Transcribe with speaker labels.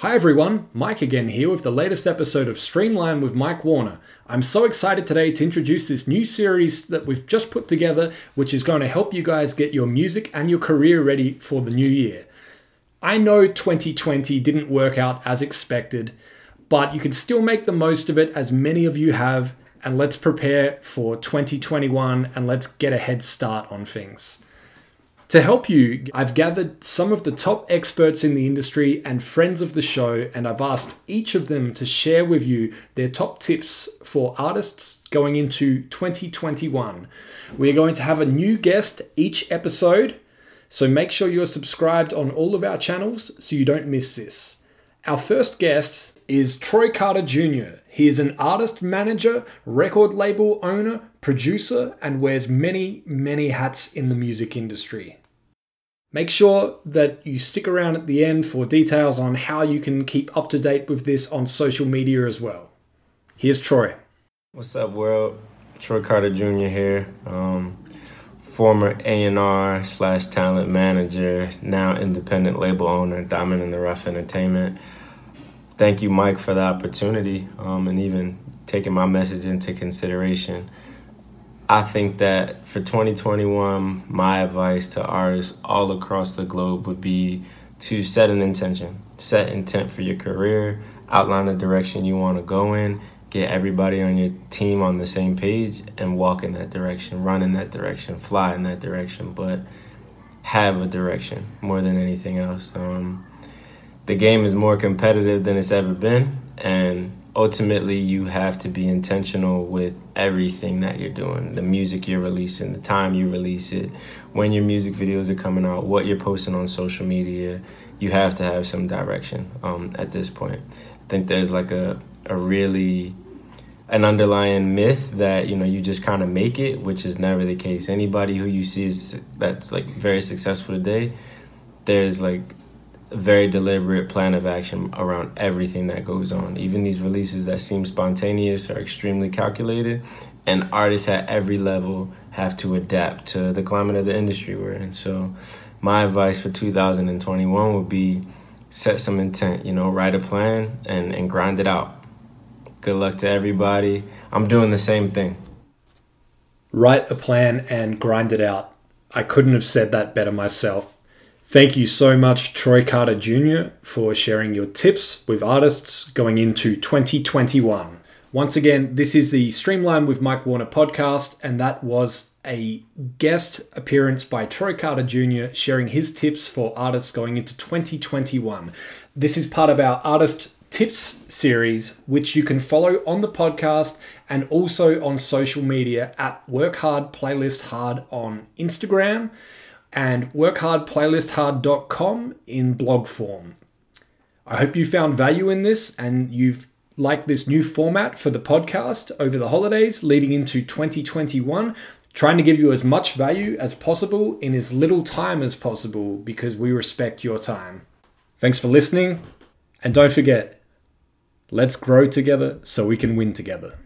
Speaker 1: Hi everyone, Mike again here with the latest episode of Streamline with Mike Warner. I'm so excited today to introduce this new series that we've just put together, which is going to help you guys get your music and your career ready for the new year. I know 2020 didn't work out as expected, but you can still make the most of it as many of you have, and let's prepare for 2021 and let's get a head start on things. To help you, I've gathered some of the top experts in the industry and friends of the show, and I've asked each of them to share with you their top tips for artists going into 2021. We're going to have a new guest each episode, so make sure you're subscribed on all of our channels so you don't miss this. Our first guest is Troy Carter Jr. He is an artist manager, record label owner, producer, and wears many, many hats in the music industry. Make sure that you stick around at the end for details on how you can keep up to date with this on social media as well. Here's Troy.
Speaker 2: What's up, world? Troy Carter Jr. here, um, former A&R slash talent manager, now independent label owner, Diamond in the Rough Entertainment. Thank you, Mike, for the opportunity um, and even taking my message into consideration. I think that for 2021, my advice to artists all across the globe would be to set an intention, set intent for your career, outline the direction you want to go in, get everybody on your team on the same page, and walk in that direction, run in that direction, fly in that direction, but have a direction more than anything else. Um, the game is more competitive than it's ever been, and ultimately you have to be intentional with everything that you're doing. The music you're releasing the time you release it when your music videos are coming out what you're posting on social media. You have to have some direction um, at this point. I think there's like a, a really an underlying myth that you know you just kind of make it which is never the case. Anybody who you see is that's like very successful today there's like very deliberate plan of action around everything that goes on. Even these releases that seem spontaneous are extremely calculated, and artists at every level have to adapt to the climate of the industry we're in. So, my advice for 2021 would be set some intent, you know, write a plan and, and grind it out. Good luck to everybody. I'm doing the same thing.
Speaker 1: Write a plan and grind it out. I couldn't have said that better myself. Thank you so much, Troy Carter Jr., for sharing your tips with artists going into 2021. Once again, this is the Streamline with Mike Warner podcast, and that was a guest appearance by Troy Carter Jr. sharing his tips for artists going into 2021. This is part of our artist tips series, which you can follow on the podcast and also on social media at Work Hard Playlist Hard on Instagram and workhardplaylisthard.com in blog form. I hope you found value in this and you've liked this new format for the podcast over the holidays leading into 2021. Trying to give you as much value as possible in as little time as possible because we respect your time. Thanks for listening, and don't forget, let's grow together so we can win together.